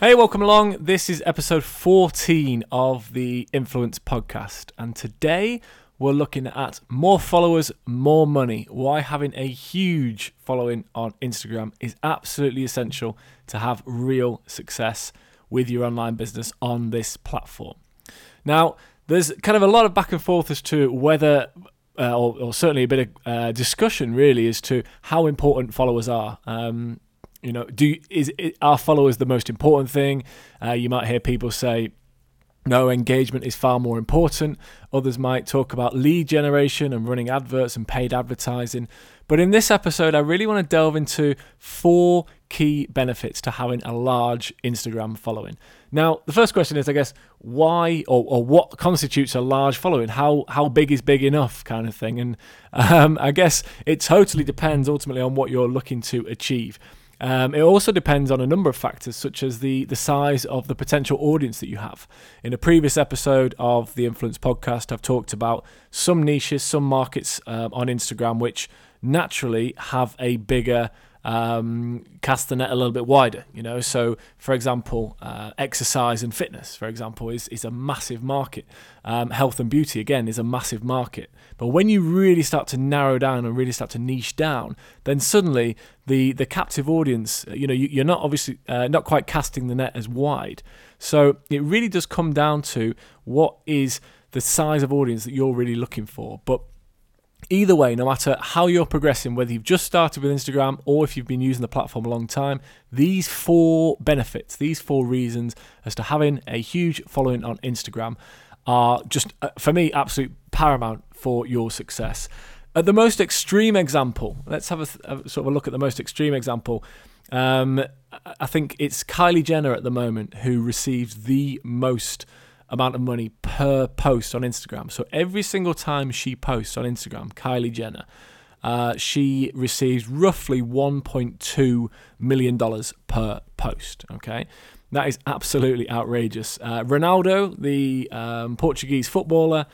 Hey, welcome along. This is episode 14 of the Influence Podcast. And today we're looking at more followers, more money. Why having a huge following on Instagram is absolutely essential to have real success with your online business on this platform. Now, there's kind of a lot of back and forth as to whether uh, or, or, certainly a bit of uh, discussion really as to how important followers are. Um, you know, do is our followers the most important thing? Uh, you might hear people say, no, engagement is far more important. Others might talk about lead generation and running adverts and paid advertising. But in this episode, I really want to delve into four key benefits to having a large Instagram following. Now, the first question is, I guess, why or, or what constitutes a large following? How how big is big enough, kind of thing? And um, I guess it totally depends ultimately on what you're looking to achieve. Um, it also depends on a number of factors, such as the, the size of the potential audience that you have. In a previous episode of the Influence podcast, I've talked about some niches, some markets um, on Instagram, which naturally have a bigger um, cast the net a little bit wider. You know, so for example, uh, exercise and fitness, for example, is is a massive market. Um, health and beauty again is a massive market. But when you really start to narrow down and really start to niche down, then suddenly the the captive audience, you know, you, are not obviously uh, not quite casting the net as wide. So it really does come down to what is the size of audience that you're really looking for. But Either way, no matter how you're progressing, whether you've just started with Instagram or if you've been using the platform a long time, these four benefits, these four reasons as to having a huge following on Instagram are just, uh, for me, absolute paramount for your success. At the most extreme example, let's have a, a sort of a look at the most extreme example. Um, I think it's Kylie Jenner at the moment who receives the most amount of money per post on Instagram. So every single time she posts on Instagram, Kylie Jenner, uh, she receives roughly $1.2 million per post. Okay. That is absolutely outrageous. Uh, Ronaldo, the um, Portuguese footballer,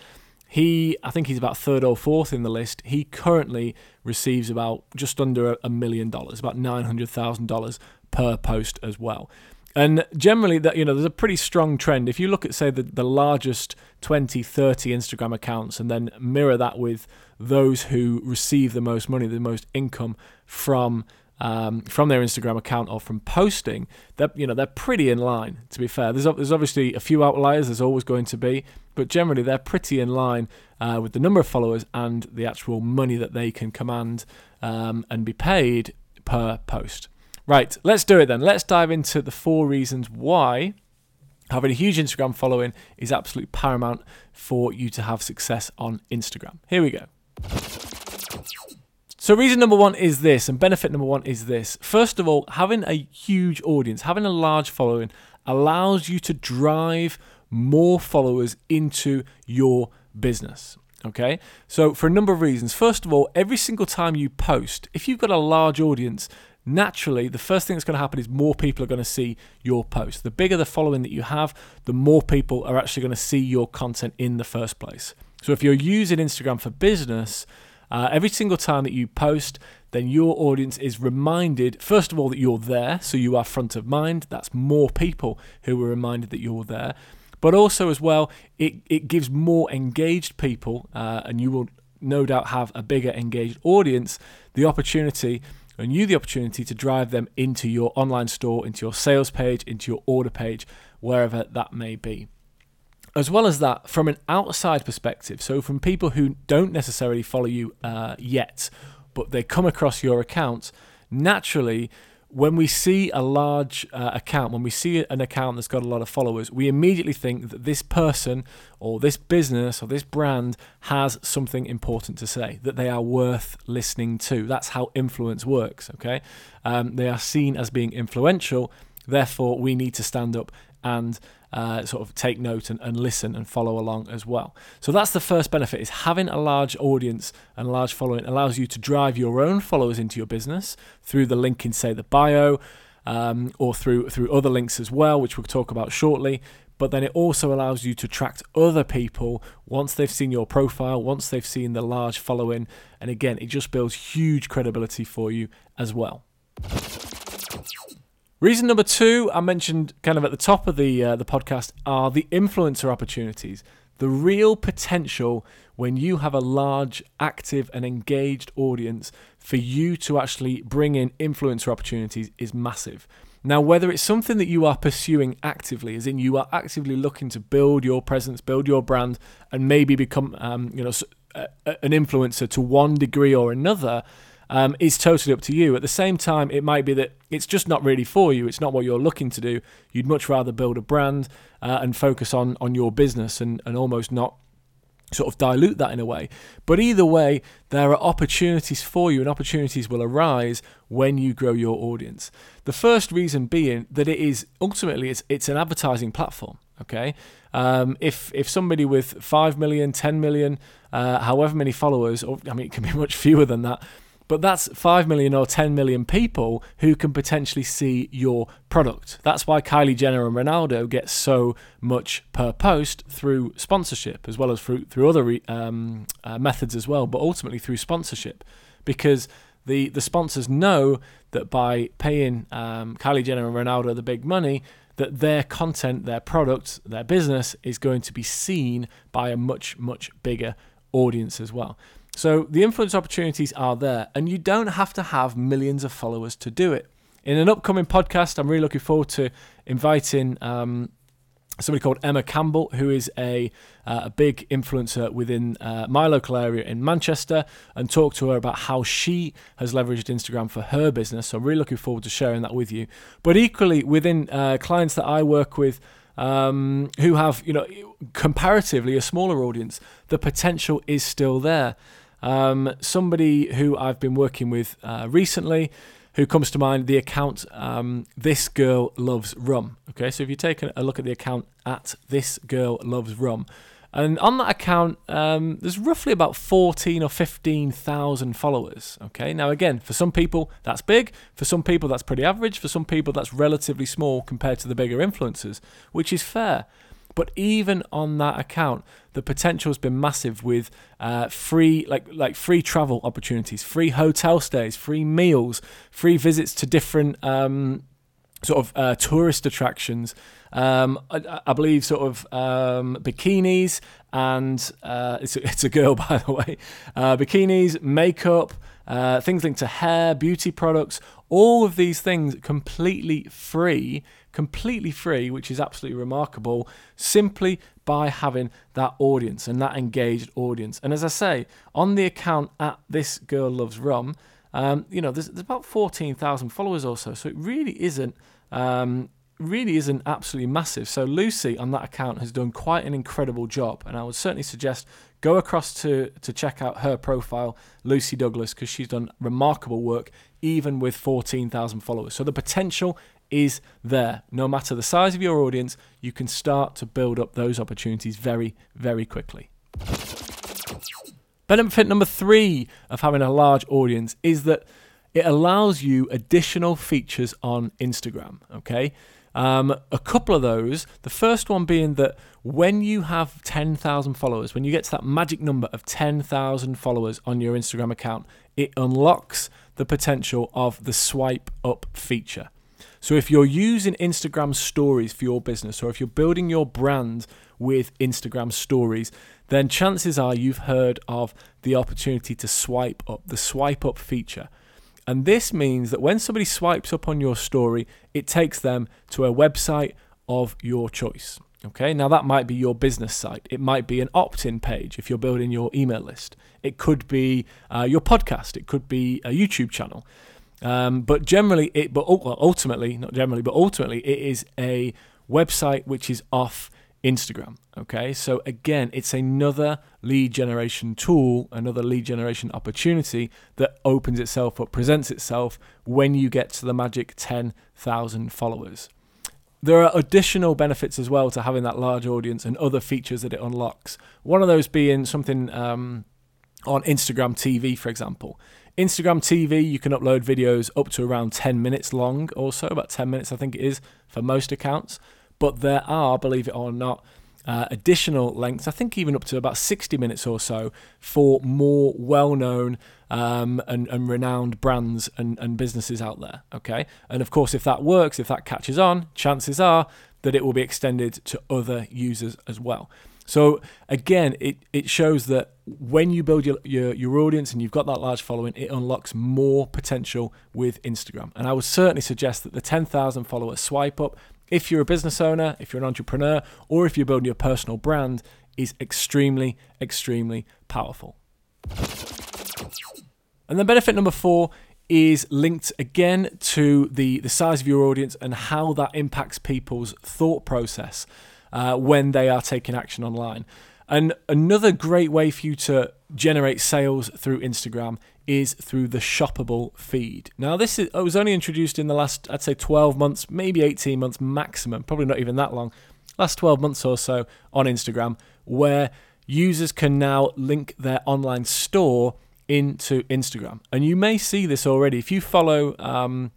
he, I think he's about third or fourth in the list. He currently receives about just under a million dollars, about $900,000 per post as well. And generally, that you know, there's a pretty strong trend. If you look at, say, the, the largest 20, 30 Instagram accounts, and then mirror that with those who receive the most money, the most income from um, from their Instagram account or from posting, they're you know they're pretty in line. To be fair, there's there's obviously a few outliers. There's always going to be, but generally they're pretty in line uh, with the number of followers and the actual money that they can command um, and be paid per post. Right, let's do it then. Let's dive into the four reasons why having a huge Instagram following is absolutely paramount for you to have success on Instagram. Here we go. So, reason number one is this, and benefit number one is this. First of all, having a huge audience, having a large following, allows you to drive more followers into your business. Okay, so for a number of reasons. First of all, every single time you post, if you've got a large audience, naturally, the first thing that's going to happen is more people are going to see your post. The bigger the following that you have, the more people are actually going to see your content in the first place. So if you're using Instagram for business, Uh, every single time that you post, then your audience is reminded, first of all, that you're there, so you are front of mind. That's more people who are reminded that you're there. But also, as well, it, it gives more engaged people, uh, and you will no doubt have a bigger engaged audience, the opportunity and you the opportunity to drive them into your online store, into your sales page, into your order page, wherever that may be. As well as that, from an outside perspective, so from people who don't necessarily follow you uh, yet, but they come across your account, naturally, when we see a large uh, account, when we see an account that's got a lot of followers, we immediately think that this person or this business or this brand has something important to say, that they are worth listening to. That's how influence works, okay? Um, they are seen as being influential, therefore, we need to stand up and uh, sort of take note and, and listen and follow along as well. So that's the first benefit is having a large audience and a large following allows you to drive your own followers into your business through the link in say the bio um, or through through other links as well, which we'll talk about shortly. But then it also allows you to attract other people once they've seen your profile, once they've seen the large following, and again, it just builds huge credibility for you as well. Reason number two, I mentioned kind of at the top of the uh, the podcast, are the influencer opportunities. The real potential when you have a large, active, and engaged audience for you to actually bring in influencer opportunities is massive. Now, whether it's something that you are pursuing actively, as in you are actively looking to build your presence, build your brand, and maybe become, um, you know, an influencer to one degree or another, um, is totally up to you. At the same time, it might be that it's just not really for you. It's not what you're looking to do. You'd much rather build a brand uh, and focus on on your business and, and almost not sort of dilute that in a way. But either way, there are opportunities for you, and opportunities will arise when you grow your audience. The first reason being that it is ultimately it's it's an advertising platform. Okay, um, if if somebody with five million, ten million, uh, however many followers, or I mean it can be much fewer than that, but that's 5 million or 10 million people who can potentially see your product. That's why Kylie Jenner and Ronaldo get so much per post through sponsorship, as well as through, through other um, uh, methods as well, but ultimately through sponsorship. Because the, the sponsors know that by paying um, Kylie Jenner and Ronaldo the big money, that their content, their product, their business is going to be seen by a much, much bigger audience as well. So the influence opportunities are there, and you don't have to have millions of followers to do it. In an upcoming podcast, I'm really looking forward to inviting um, somebody called Emma Campbell, who is a, uh, a big influencer within uh, my local area in Manchester, and talk to her about how she has leveraged Instagram for her business. So I'm really looking forward to sharing that with you. But equally, within uh, clients that I work with, um, who have you know comparatively a smaller audience, the potential is still there. Um, somebody who I've been working with uh, recently, who comes to mind, the account um, This Girl Loves Rum. Okay, so if you take a look at the account at This Girl Loves Rum, and on that account, um, there's roughly about 14 or 15,000 followers. Okay, now again, for some people that's big, for some people that's pretty average, for some people that's relatively small compared to the bigger influencers, which is fair. But even on that account, the potential has been massive with uh, free, like like free travel opportunities, free hotel stays, free meals, free visits to different um, sort of uh, tourist attractions. Um, I, I, believe sort of um, bikinis and uh, it's, a, it's a girl by the way. Uh, bikinis, makeup, uh, things linked to hair, beauty products, all of these things completely free completely free, which is absolutely remarkable, simply by having that audience and that engaged audience. And as I say, on the account at This Girl Loves Rum, um, you know, there's, there's about 14,000 followers or so. So it really isn't. Um, really isn't absolutely massive. So Lucy on that account has done quite an incredible job, and I would certainly suggest go across to to check out her profile, Lucy Douglas, because she's done remarkable work even with 14,000 followers. So the potential is there. No matter the size of your audience, you can start to build up those opportunities very, very quickly. Benefit number three of having a large audience is that it allows you additional features on Instagram. Okay. Um, a couple of those. The first one being that when you have 10,000 followers, when you get to that magic number of 10,000 followers on your Instagram account, it unlocks the potential of the swipe up feature. So if you're using Instagram stories for your business or if you're building your brand with Instagram stories, then chances are you've heard of the opportunity to swipe up, the swipe up feature. And this means that when somebody swipes up on your story, it takes them to a website of your choice. Okay, now that might be your business site. It might be an opt in page if you're building your email list. It could be uh, your podcast. It could be a YouTube channel. Um, but generally, it, but ultimately, not generally, but ultimately, it is a website which is off Instagram. Okay, so again, it's another lead generation tool, another lead generation opportunity that opens itself up, presents itself when you get to the magic 10,000 followers. There are additional benefits as well to having that large audience and other features that it unlocks. One of those being something um, on Instagram TV, for example. Instagram TV, you can upload videos up to around 10 minutes long, also, about 10 minutes, I think it is, for most accounts. But there are, believe it or not, uh, additional lengths, I think even up to about 60 minutes or so, for more well known um, and, and, renowned brands and, and businesses out there. Okay. And of course, if that works, if that catches on, chances are that it will be extended to other users as well. So again, it, it shows that when you build your, your, your audience and you've got that large following, it unlocks more potential with Instagram. And I would certainly suggest that the 10,000 follower swipe up if you're a business owner, if you're an entrepreneur, or if you're building your personal brand, is extremely, extremely powerful. And then benefit number four is linked again to the, the size of your audience and how that impacts people's thought process uh, when they are taking action online. And another great way for you to generate sales through Instagram is through the shoppable feed. Now, this is, was only introduced in the last, I'd say, 12 months, maybe 18 months maximum, probably not even that long, last 12 months or so on Instagram, where users can now link their online store into Instagram. And you may see this already if you follow um,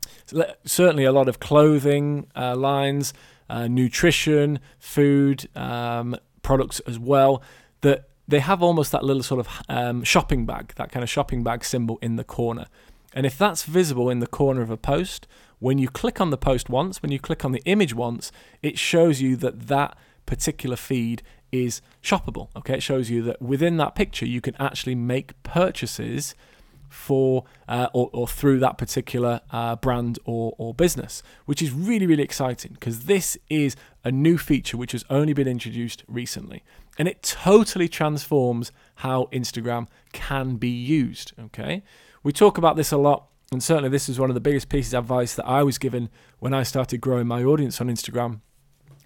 certainly a lot of clothing uh, lines, uh, nutrition, food um, products as well, that they have almost that little sort of um, shopping bag, that kind of shopping bag symbol in the corner. And if that's visible in the corner of a post, when you click on the post once, when you click on the image once, it shows you that that particular feed is shoppable. Okay, it shows you that within that picture you can actually make purchases for uh, or, or, through that particular uh, brand or, or business, which is really really exciting because this is a new feature which has only been introduced recently and it totally transforms how Instagram can be used. Okay, we talk about this a lot, and certainly this is one of the biggest pieces of advice that I was given when I started growing my audience on Instagram,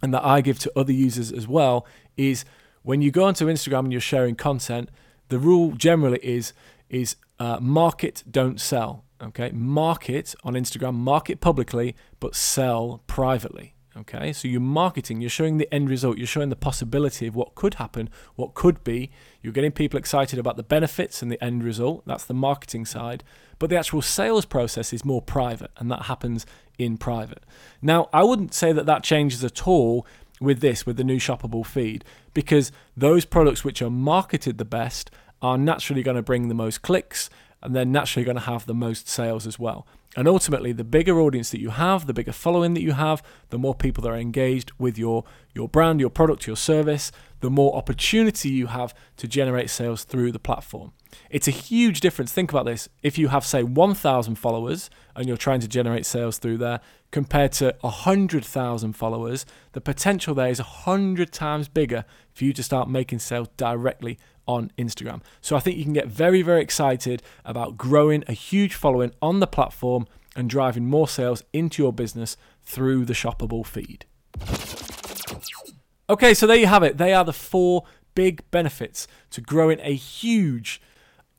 and that I give to other users as well. Is when you go onto Instagram and you're sharing content, the rule generally is is uh, market, don't sell. Okay, market on Instagram, market publicly, but sell privately. Okay, so you're marketing, you're showing the end result, you're showing the possibility of what could happen, what could be. You're getting people excited about the benefits and the end result. That's the marketing side. But the actual sales process is more private, and that happens in private. Now, I wouldn't say that that changes at all with this, with the new shoppable feed, because those products which are marketed the best are naturally going to bring the most clicks and they're naturally going to have the most sales as well. And ultimately, the bigger audience that you have, the bigger following that you have, the more people that are engaged with your, your brand, your product, your service, the more opportunity you have to generate sales through the platform. It's a huge difference. Think about this. If you have, say, 1,000 followers and you're trying to generate sales through there, compared to 100,000 followers, the potential there is 100 times bigger for you to start making sales directly on Instagram. So I think you can get very, very excited about growing a huge following on the platform and driving more sales into your business through the shoppable feed. Okay, so there you have it. They are the four big benefits to growing a huge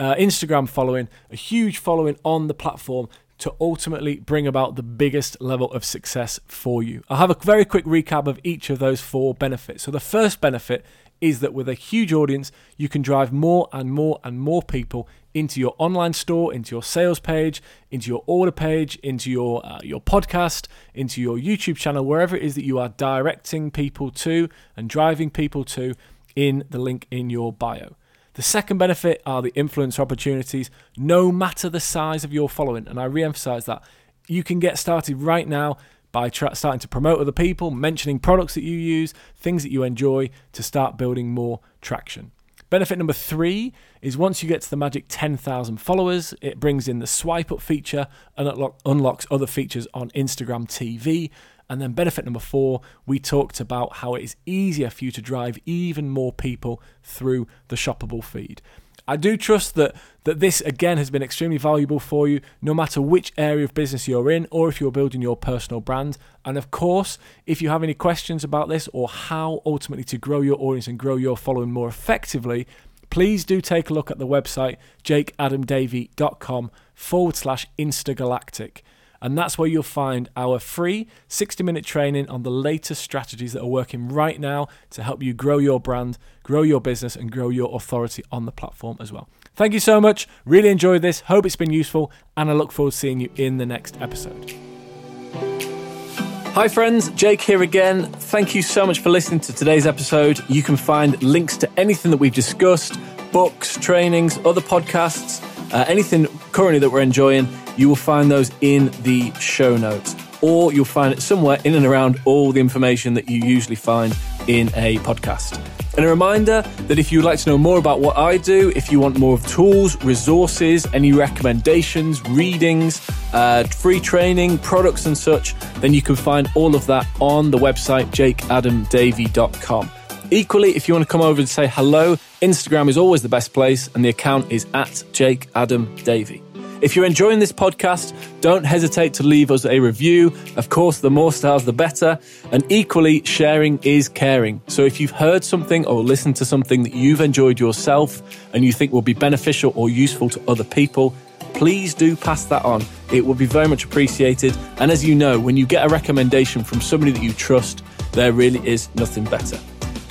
uh, Instagram following, a huge following on the platform to ultimately bring about the biggest level of success for you. I'll have a very quick recap of each of those four benefits. So, the first benefit is that with a huge audience, you can drive more and more and more people into your online store, into your sales page, into your order page, into your uh, your podcast, into your YouTube channel, wherever it is that you are directing people to and driving people to in the link in your bio. The second benefit are the influencer opportunities, no matter the size of your following. And I re emphasize that you can get started right now by tra- starting to promote other people, mentioning products that you use, things that you enjoy to start building more traction. Benefit number three is once you get to the magic 10,000 followers, it brings in the swipe up feature and unlock- unlocks other features on Instagram TV. And then benefit number four, we talked about how it is easier for you to drive even more people through the shoppable feed. I do trust that that this again has been extremely valuable for you, no matter which area of business you're in, or if you're building your personal brand. And of course, if you have any questions about this or how ultimately to grow your audience and grow your following more effectively, please do take a look at the website jakeadamdavey.com forward slash instagalactic. And that's where you'll find our free 60 minute training on the latest strategies that are working right now to help you grow your brand, grow your business, and grow your authority on the platform as well. Thank you so much. Really enjoyed this. Hope it's been useful. And I look forward to seeing you in the next episode. Hi, friends, Jake here again. Thank you so much for listening to today's episode. You can find links to anything that we've discussed books, trainings, other podcasts, uh, anything currently that we're enjoying you will find those in the show notes, or you'll find it somewhere in and around all the information that you usually find in a podcast. And a reminder that if you'd like to know more about what I do, if you want more of tools, resources, any recommendations, readings, uh, free training, products, and such, then you can find all of that on the website jakeadamdavey.com. Equally, if you want to come over and say hello, Instagram is always the best place, and the account is at Jake Adam Davey. If you're enjoying this podcast, don't hesitate to leave us a review. Of course, the more stars, the better. And equally, sharing is caring. So if you've heard something or listened to something that you've enjoyed yourself and you think will be beneficial or useful to other people, please do pass that on. It will be very much appreciated. And as you know, when you get a recommendation from somebody that you trust, there really is nothing better.